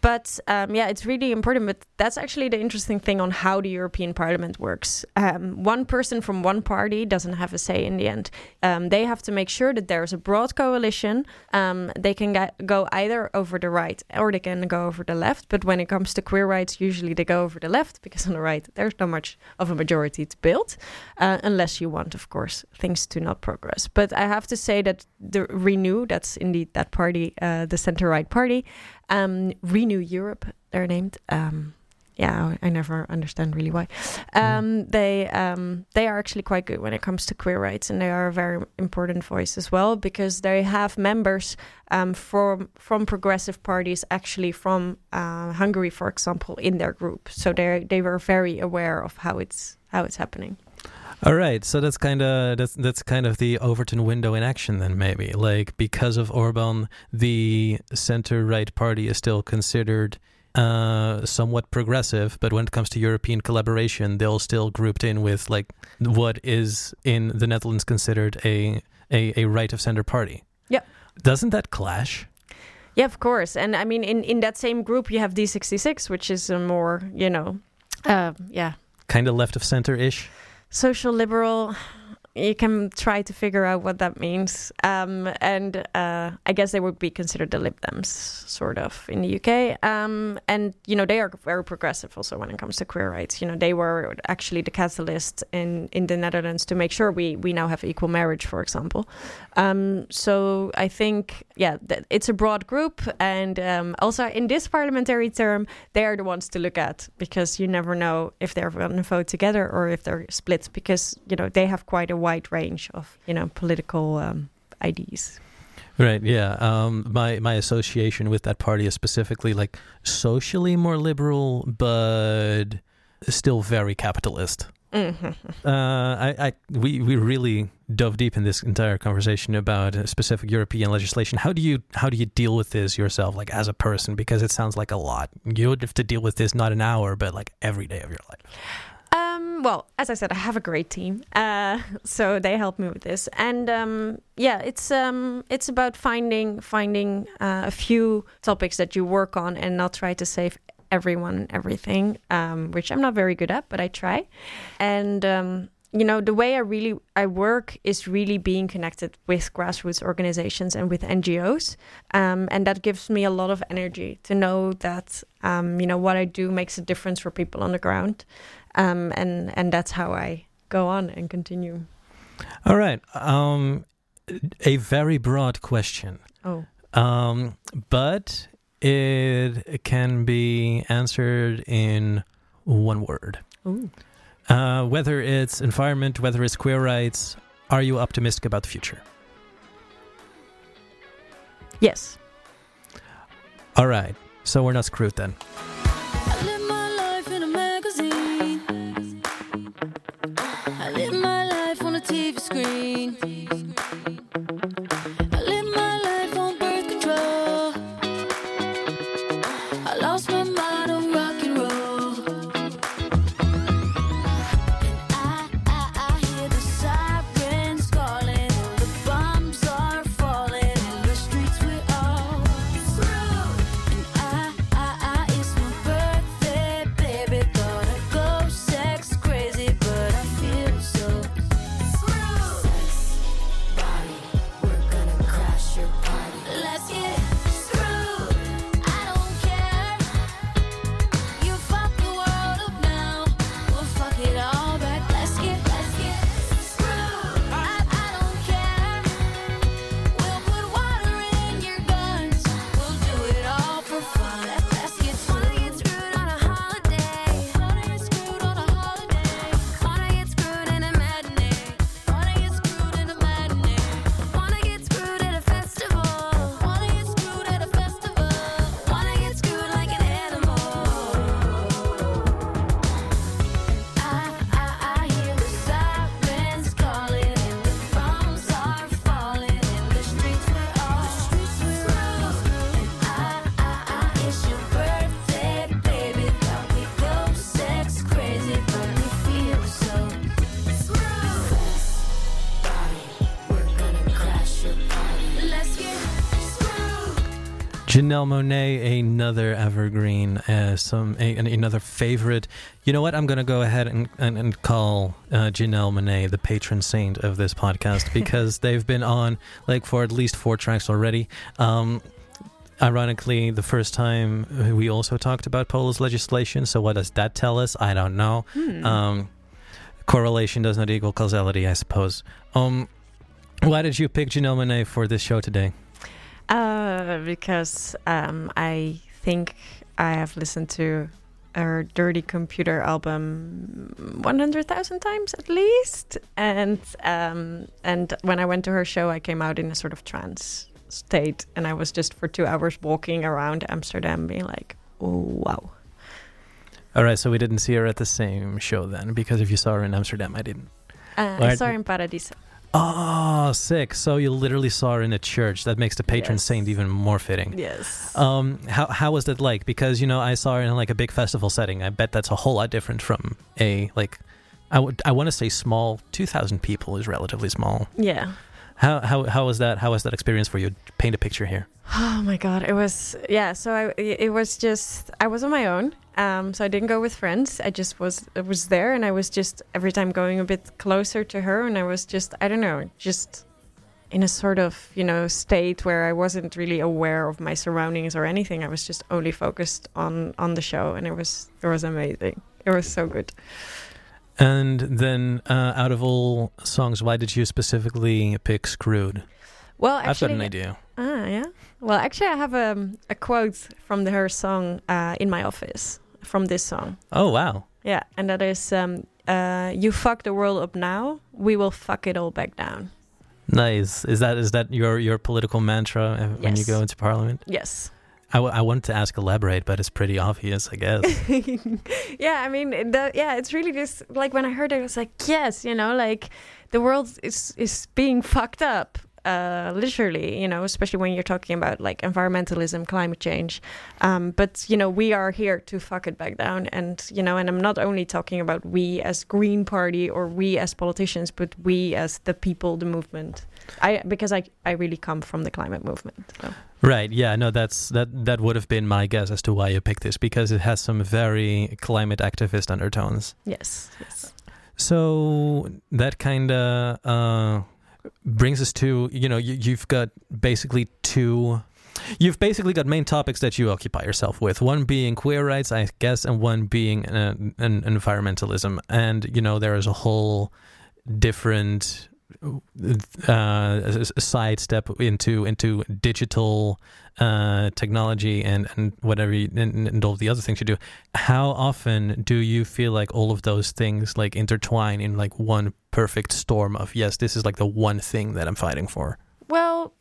B: but um, yeah, it's really important. But that's actually the interesting thing on how the European Parliament works. Um, one person from one party doesn't have a say in the end. Um, they have to make sure that there is a broad coalition. Um, they can ga- go either over the right or they can go over the left. But when it comes to queer rights, usually they go over the left because on the right there's not much of a majority to build, uh, unless you want, of course, things to not progress. But I have to say that the Renew, that's indeed that party, uh, the center right party, um, Renew Europe, they're named. Um, yeah, I never understand really why. Um, They um, they are actually quite good when it comes to queer rights, and they are a very important voice as well because they have members um, from from progressive parties, actually from uh, Hungary, for example, in their group. So they they were very aware of how it's how it's happening.
A: All right, so that's kind of that's that's kind of the Overton window in action then maybe. Like because of Orban, the center right party is still considered uh somewhat progressive, but when it comes to European collaboration, they'll still grouped in with like what is in the Netherlands considered a a, a right of center party.
B: Yep.
A: Doesn't that clash?
B: Yeah, of course. And I mean, in in that same group, you have D66, which is a more you know, uh, yeah,
A: Kind of left of center ish.
B: Social liberal you can try to figure out what that means. Um, and uh, i guess they would be considered the lib dems sort of in the uk um, and you know they are very progressive also when it comes to queer rights. You know they were actually the catalyst in, in the netherlands to make sure we, we now have equal marriage for example. Um, so i think yeah that it's a broad group. And um, also in this parliamentary term they are the ones to look at because you never know if they're going to vote together or if they're split because you know they have quite a wide range of you know political um, ideas.
A: Right. Yeah. Um, my my association with that party is specifically like socially more liberal, but still very capitalist.
B: Mhm.
A: Uh, I, I we we really dove deep in this entire conversation about specific European legislation. How do you how do you deal with this yourself, like as a person? Because it sounds like a lot. You would have to deal with this not an hour, but like every day of your life.
B: Um, well, as I said, I have a great team, uh, [laughs] so they help me with this, and um, yeah, it's um, it's about finding finding uh, a few topics that you work on and not try to save everyone everything, um, which I'm not very good at, but I try, and um, you know the way I really I work is really being connected with grassroots organizations and with NGOs, um, and that gives me a lot of energy to know that um, you know what I do makes a difference for people on the ground um, and and that's how I go on and continue.
A: All right. Um, a very broad question.
B: Oh,
A: Um, but it can be answered in one word.
B: Ooh.
A: Uh, whether it's environment, whether it's queer rights, are you optimistic about the future?
B: yes.
A: All right. So we're not screwed then. Janelle Monáe, another evergreen, uh, some a, another favorite. You know what? I'm going to go ahead and, and, and call uh, Janelle Monáe the patron saint of this podcast [laughs] because they've been on like for at least four tracks already. Um, ironically, the first time we also talked about Polish legislation. So what does that tell us? I don't know.
B: Hmm.
A: Um, correlation does not equal causality, I suppose. Um, why did you pick Janelle Monáe for this show today?
B: Uh, because um, I think I have listened to her Dirty Computer album 100,000 times at least. And um, and when I went to her show, I came out in a sort of trance state. And I was just for two hours walking around Amsterdam being like, oh, wow.
A: All right, so we didn't see her at the same show then, because if you saw her in Amsterdam, I didn't.
B: Uh, I saw her in Paradiso.
A: Oh, sick! So you literally saw her in a church. That makes the patron
B: Yes.
A: saint even more fitting.
B: Yes.
A: Um, how how was that like? Because you know, I saw her in like a big festival setting. I bet that's a whole lot different from a like, I would I want to say small. Two thousand people is relatively small.
B: yeah.
A: How how how was that? How was that experience for you? Paint a picture here.
B: Oh my god, it was yeah. So I it was just I was on my own. Um, so I didn't go with friends. I just was I was there, and I was just every time going a bit closer to her, and I was just I don't know, just in a sort of you know state where I wasn't really aware of my surroundings or anything. I was just only focused on on the show, and it was it was amazing. It was so good.
A: And then, uh, out of all songs, why did you specifically pick "Screwed"?
B: Well, actually,
A: I've got an idea.
B: Ah, yeah. Well, actually, I have a a quote from the, her song uh, in my office from this song.
A: Oh wow!
B: Yeah, and that is um, uh, you fuck the world up now, we will fuck it all back down.
A: Nice. Is that is that your your political mantra uh, when you go into parliament?
B: Yes.
A: I, w- I wanted to ask elaborate, but it's pretty obvious, I guess. [laughs]
B: yeah, I mean, the, yeah, it's really just like when I heard it, I was like, yes, you know, like the world is is being fucked up, uh, literally, you know, especially when you're talking about like environmentalism, climate change. Um, but you know, we are here to fuck it back down, and you know, and I'm not only talking about we as Green Party or we as politicians, but we as the people, the movement. I because I I really come from the climate movement. So.
A: right. Yeah. No. That's that. That would have been my guess as to why you picked this because it has some very climate activist undertones.
B: Yes. Yes.
A: So that kind of uh, brings us to you know you, you've got basically two. You've basically got main topics that you occupy yourself with. One being queer rights, I guess, and one being an environmentalism. And you know there is a whole different uh, sidestep into into digital uh, technology and and whatever you, and, and all the other things you do. How often do you feel like all of those things like intertwine in like one perfect storm of yes, this is like the one thing that I'm fighting for?
B: Well,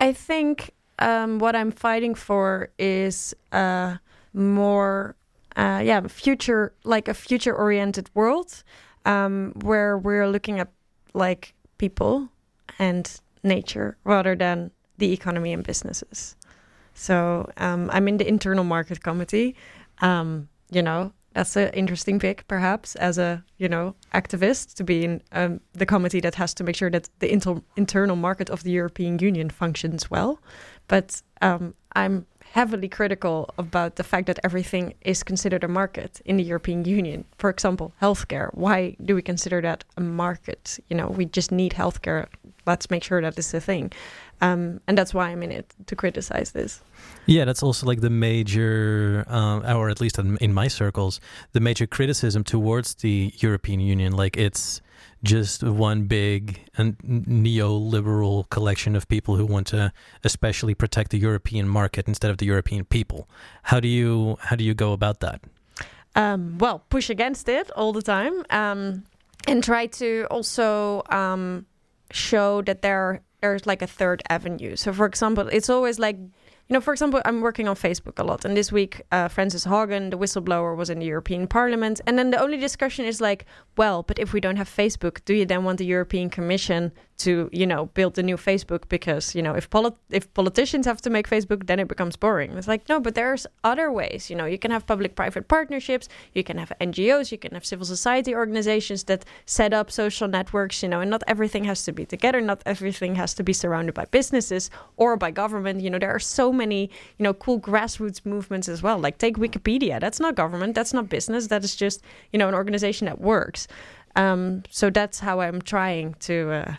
B: I think um, what I'm fighting for is a more, uh, yeah, future, like a future-oriented world, um, where we're looking at like people and nature rather than the economy and businesses. So um, I'm in the internal market committee. Um, you know, that's an interesting pick, perhaps, as a you know activist to be in um, the committee that has to make sure that the inter- internal market of the European Union functions well. But um, I'm heavily critical about the fact that everything is considered a market in the European Union. For example, healthcare. Why do we consider that a market? You know, we just need healthcare. Let's make sure that is a thing. Um, and that's why I'm in it to criticize this.
A: Yeah, that's also like the major, um, or at least in in my circles, the major criticism towards the European Union. Like it's just one big and neoliberal collection of people who want to especially protect the European market instead of the European people. How do you how do you go about that?
B: um, well, push against it all the time, um, and try to also um, show that there there's like a third avenue. So, for example, it's always like. You know, for example, I'm working on Facebook a lot, and this week, uh, Frances Haugen, the whistleblower, was in the European Parliament, and then the only discussion is like, well, but if we don't have Facebook, do you then want the European Commission to, you know, build a new Facebook? Because you know, if polit- if politicians have to make Facebook, then it becomes boring. It's like, no, but there's other ways. You know, you can have public-private partnerships, you can have NGOs, you can have civil society organizations that set up social networks. You know, and not everything has to be together. Not everything has to be surrounded by businesses or by government. You know, there are so many, you know, cool grassroots movements as well. Like take Wikipedia. That's not government. That's not business. That is just, you know, an organization that works. Um, so that's how I'm trying to uh,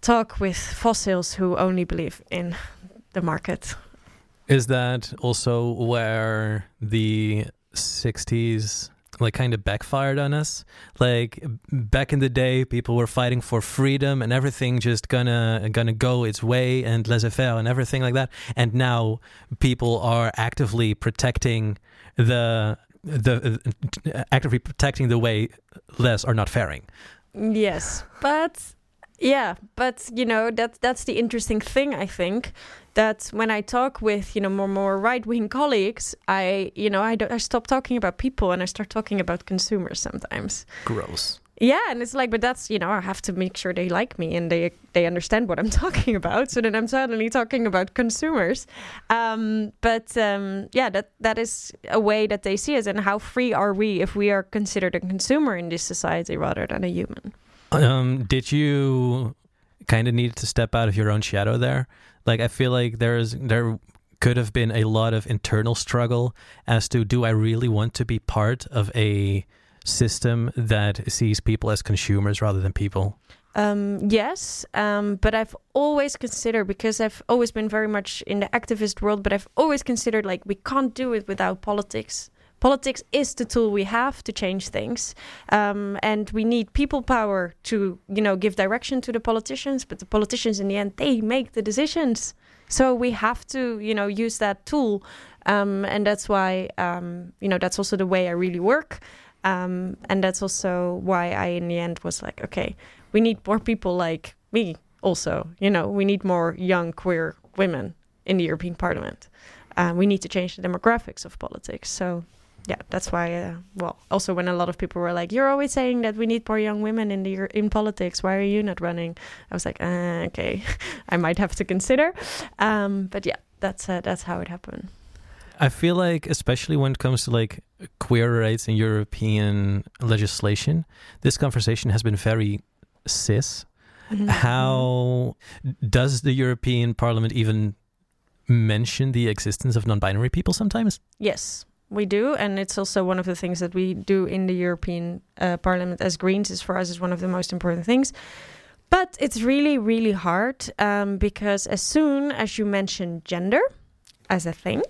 B: talk with fossils who only believe in the market.
A: Is that also where the 60s like kind of backfired on us? Like back in the day people were fighting for freedom and everything just gonna gonna go its way and laissez-faire and everything like that. And now people are actively protecting the the uh, actively protecting the way less are not faring.
B: Yes, but yeah, but you know that that's the interesting thing. I think that when I talk with you know more more right wing colleagues, I you know I don't, I stop talking about people and I start talking about consumers sometimes.
A: Gross.
B: Yeah, and it's like, but that's you know I have to make sure they like me and they they understand what I'm [laughs] talking about. So then I'm suddenly talking about consumers. Um, but um, yeah, that that is a way that they see us, and how free are we if we are considered a consumer in this society rather than a human?
A: Um, did you kind of need to step out of your own shadow there? Like, I feel like there's there could have been a lot of internal struggle as to do I really want to be part of a system that sees people as consumers rather than people?
B: Um, yes, um, but I've always considered because I've always been very much in the activist world, but I've always considered like we can't do it without politics. Politics is the tool we have to change things, um, and we need people power to, you know, give direction to the politicians. But the politicians, in the end, they make the decisions. So we have to, you know, use that tool, um, and that's why, um, you know, that's also the way I really work, um, and that's also why I, in the end, was like, okay, we need more people like me Also, you know, we need more young queer women in the European Parliament. Uh, we need to change the demographics of politics. So, yeah, that's why. Uh, well, also when a lot of people were like, "You're always saying that we need more young women in the in politics. Why are you not running?" I was like, uh, "Okay, [laughs] I might have to consider." Um, but yeah, that's uh, that's how it happened.
A: I feel like, especially when it comes to like queer rights and European legislation, this conversation has been very cis.
B: Mm-hmm.
A: How does the European Parliament even mention the existence of non-binary people sometimes?
B: Yes, we do, and it's also one of the things that we do in the European uh, Parliament as Greens. Is for us is one of the most important things. But it's really, really hard um, because as soon as you mention gender as a thing,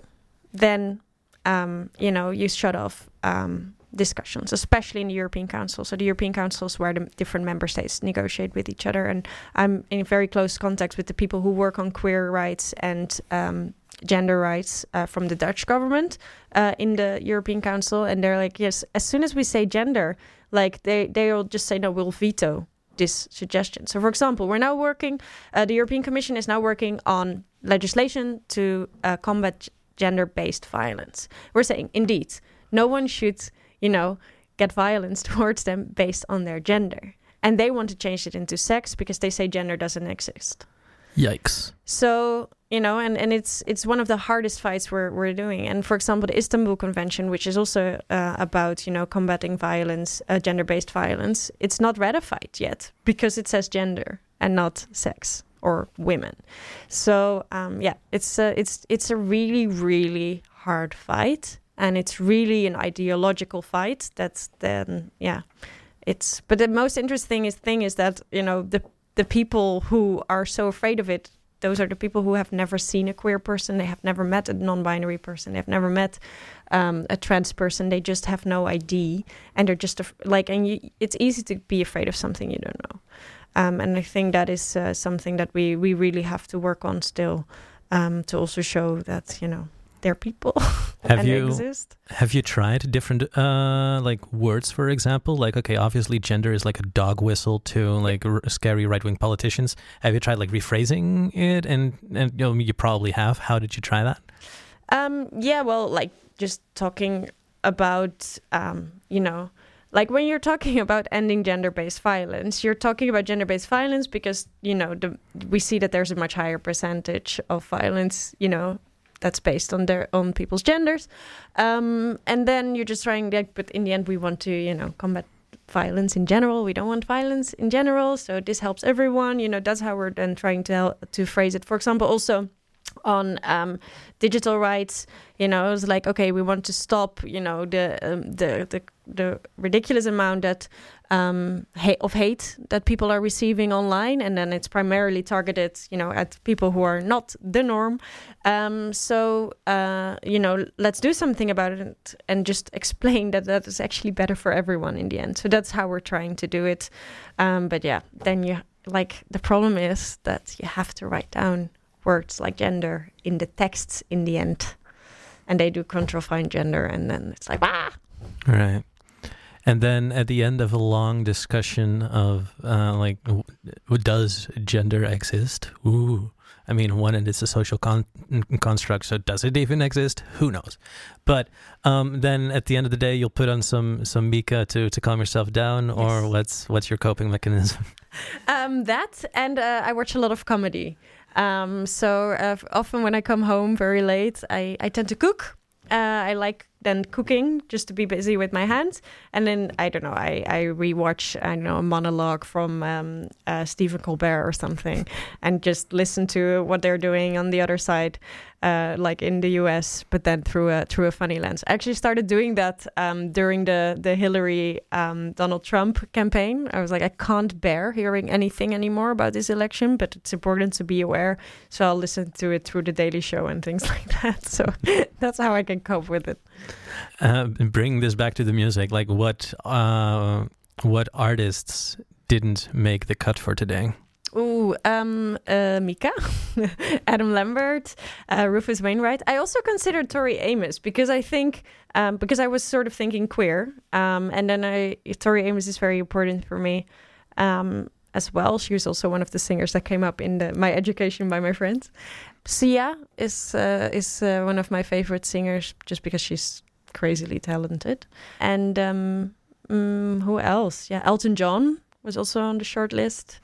B: then um, you know you shut off um, discussions, especially in the European Council. So the European Council is where the different member states negotiate with each other, and I'm in very close contact with the people who work on queer rights and um, gender rights uh, from the Dutch government uh, in the European Council, and they're like, yes, as soon as we say gender, like they they'll just say no, we'll veto this suggestion. So, for example, we're now working. Uh, the European Commission is now working on legislation to uh, combat gender-based violence. We're saying, indeed, no one should, you know, get violence [laughs] towards them based on their gender, and they want to change it into sex because they say gender doesn't exist.
A: Yikes.
B: So you know, and, and it's it's one of the hardest fights we're we're doing. And for example, the Istanbul Convention, which is also uh, about you know combating violence, uh, gender based violence, it's not ratified yet because it says gender and not sex or women. So um, yeah, it's a, it's it's a really really hard fight, and it's really an ideological fight. That's then yeah, it's. But the most interesting is thing is that you know the the people who are so afraid of it those are the people who have never seen a queer person they have never met a non-binary person they've never met um, a trans person they just have no id and they're just like and you, it's easy to be afraid of something you don't know um, and i think that is uh, something that we we really have to work on still um, to also show that you know they're people [laughs]
A: Have you
B: exist.
A: have you tried different uh like words for example? Like okay obviously gender is like a dog whistle to like r- scary right-wing politicians. Have you tried like rephrasing it? And and you know you probably have. How did you try that?
B: Um, yeah, well, like just talking about, um, you know, like when you're talking [laughs] about ending gender-based violence, you're talking about gender-based violence because you know the, we see that there's a much higher percentage of violence, you know, that's based on their on people's genders, um, and then you're just trying like, but in the end, we want to, you know, combat violence in general. We don't want violence in general, so this helps everyone. You know, that's how we're then trying to hel- to phrase it. For example, also on um, digital rights, you know, it was like, okay, we want to stop, you know, the um, the, the the ridiculous amount that um, ha- of hate that people are receiving online, and then it's primarily targeted, you know, at people who are not the norm. Um, so, uh, you know, let's do something about it and just explain that that is actually better for everyone in the end. So that's how we're trying to do it. Um, but yeah, then you like the problem is that you have to write down words like gender in the texts in the end, and they do control find gender, and then it's like ah.
A: right. And then at the end of a long discussion of uh, like w- does gender exist? Ooh. I mean one and it's a social con- construct so does it even exist? Who knows? But um, then at the end of the day you'll put on some some mika to to calm yourself down or
B: Yes.
A: what's what's your coping mechanism?
B: Um, that and uh, I watch a lot of comedy. Um, so uh, often when I come home very late, I, I tend to cook. Uh, I like then cooking just to be busy with my hands, and then I don't know. I I rewatch I don't know a monologue from um, uh, Stephen Colbert or something, and just listen to what they're doing on the other side, uh, like in the U.S. But then through a through a funny lens. I actually started doing that um, during the the Hillary um, Donald Trump campaign. I was like, I can't bear hearing anything anymore about this election, but it's important to be aware. So I'll listen to it through the Daily Show and things [laughs] like that. So [laughs] that's how I can cope with it.
A: uh, bring this back to the music like what uh, what artists didn't make the cut for today
B: Ooh, um, uh, Mika, [laughs] Adam Lambert, uh, Rufus Wainwright. I also considered Tori Amos because I think, um, because I was sort of thinking queer, um, and then I Tori Amos is very important for me. Um, as well. She was also one of the singers that came up in the, my education by my friends. Sia is uh, is uh, one of my favorite singers just because she's crazily talented. And um, mm, who else? Yeah, Elton John was also on the short list.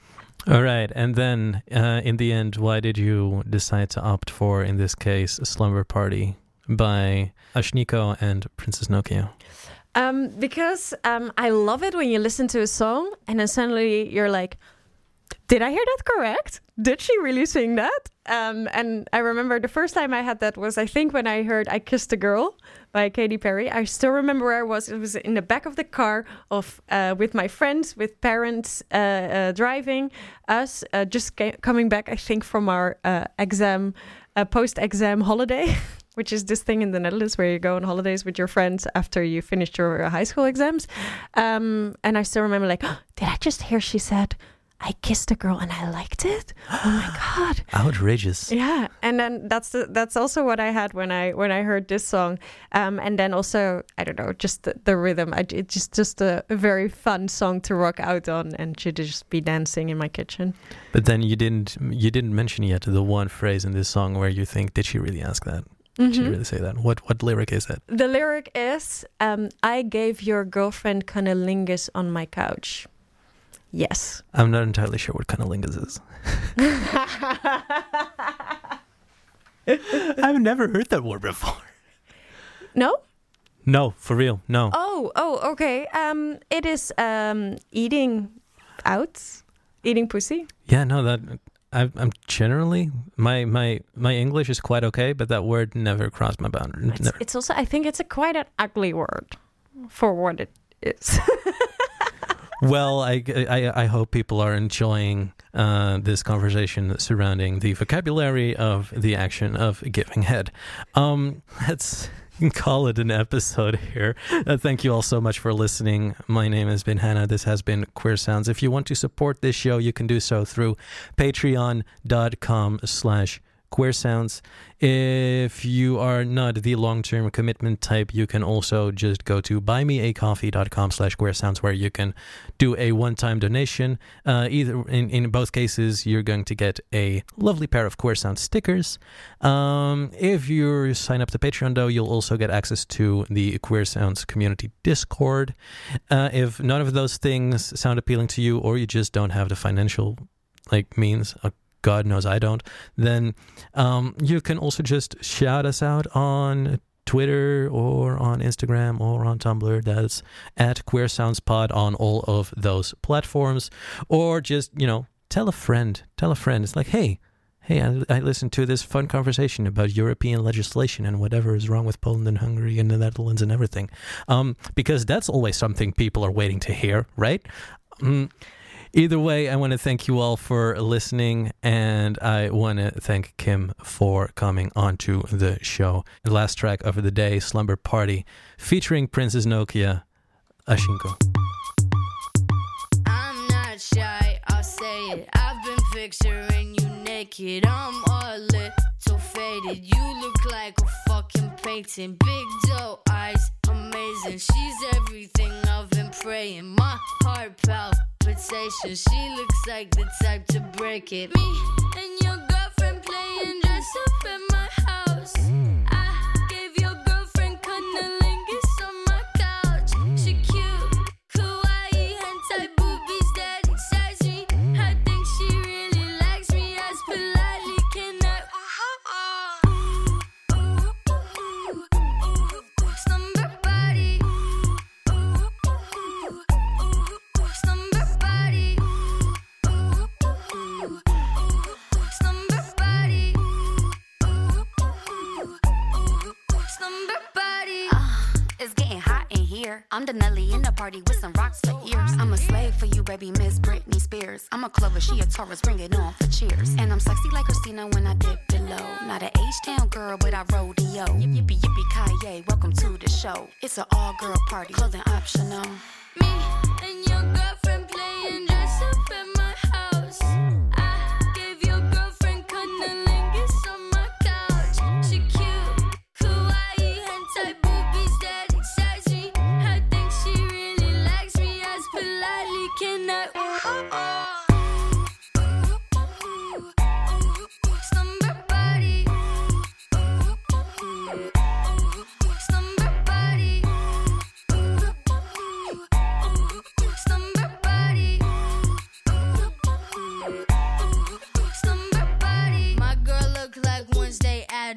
A: All right, and then uh, in the end, why did you decide to opt for, in this case, "Slumber Party" by Ashnikko and Princess Nokia?
B: Um, because um, I love it when you listen to a song and then suddenly you're like, did I hear that correct? Did she really sing that? Um, and I remember the first time I had that was, I think, when I heard I Kissed a Girl by Katy Perry. I still remember where I was. It was in the back of the car of uh, with my friends, with parents uh, uh, driving us, uh, just coming back, I think, from our uh, exam, uh, post-exam holiday. [laughs] Which is this thing in the Netherlands where you go on holidays with your friends after you finished your high school exams. Um, and I still remember, like, [gasps] did I just hear she said, I kissed a girl and I liked it? Oh my [gasps] God.
A: Outrageous.
B: Yeah, and then that's the, that's also what I had when I when I heard this song, um, and then also I don't know, just the, the rhythm. I, it's just just a, a very fun song to rock out on, and to just be dancing in my kitchen.
A: But then you didn't you didn't mention yet the one phrase in this song where you think, did she really ask that? Did she
B: Mhm.
A: really say that? What what lyric is it?
B: The lyric is, um, "I gave your girlfriend cunnilingus on my couch." Yes.
A: I'm not entirely sure what kind of lingus is. [laughs] I've never heard that word before.
B: no.
A: No, for real, no.
B: Oh, oh, okay. Um, it is um eating out, eating pussy.
A: Yeah, no, that I, I'm generally my my my English is quite okay, but that word never crossed my boundary.
B: It's,
A: Never.
B: it's also, I think, it's a quite an ugly word for what it is. [laughs]
A: Well, I, I I hope people are enjoying uh, this conversation surrounding the vocabulary of the action of giving head. Um, let's call it an episode here. Uh, thank you all so much for listening. My name has been Hannah. This has been Queer Sounds. If you want to support this show, you can do so through patreon.com slash queer sounds. If you are not the long-term commitment type you can also just go to buymeacoffee.com slash queer sounds where you can do a one-time donation. Uh, either in, in both cases you're going to get a lovely pair of queer sound stickers. Um, if you sign up to patreon though you'll also get access to the queer sounds community discord. Uh, if none of those things sound appealing to you or you just don't have the financial like means uh, god knows i don't then um, you can also just shout us out on Twitter or on Instagram or on Tumblr. That's at Queer Sounds Pod on all of those platforms. Or just, you know, tell a friend. Tell a friend. It's like, hey, hey, I, I listened to this fun conversation about European legislation and whatever is wrong with Poland and Hungary and the Netherlands and everything. Um, because that's always something people are waiting to hear, right? Mm, Either way, I want to thank you all for listening, and I want to thank Kim for coming onto the show. The last track of the day, Slumber Party, featuring Princess Nokia, Ashnikko.
C: I'm not shy, I'll say it. I've been picturing you naked. I'm a little faded. You look like a fucking painting. Big doe eyes, amazing. She's everything I've been praying. My heart palpitation. She looks like the type to break it. Me and your girlfriend playing dress up at my house. I
D: here. I'm the Nelly in the party with some rocks for ears. I'm a slave for you, baby, Miss Britney Spears. I'm a Clover, she a Taurus, bring it on for cheers. And I'm sexy like Christina when I dip below. Not an H-town girl, but I rodeo. Yip, yippee, yippee, Kanye, welcome to the show. It's an all-girl party, clothing optional.
C: Me and your girlfriend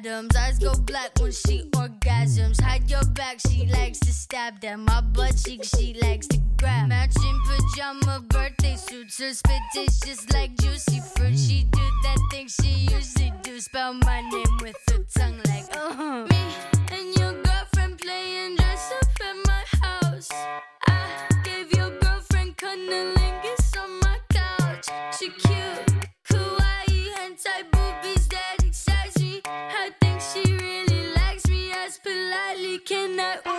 C: Adams. Eyes go black when she orgasms. Hide your back, she likes to stab them. My butt cheek, she likes to grab. Matching pajama birthday suits. Her spit just like juicy fruit. She do that thing she usually do. Spell my name with her tongue like, uh huh. Me and your girlfriend playing dress up at my house. I gave your girlfriend cunnilingus on my couch. She cute, kawaii, hentai. can I?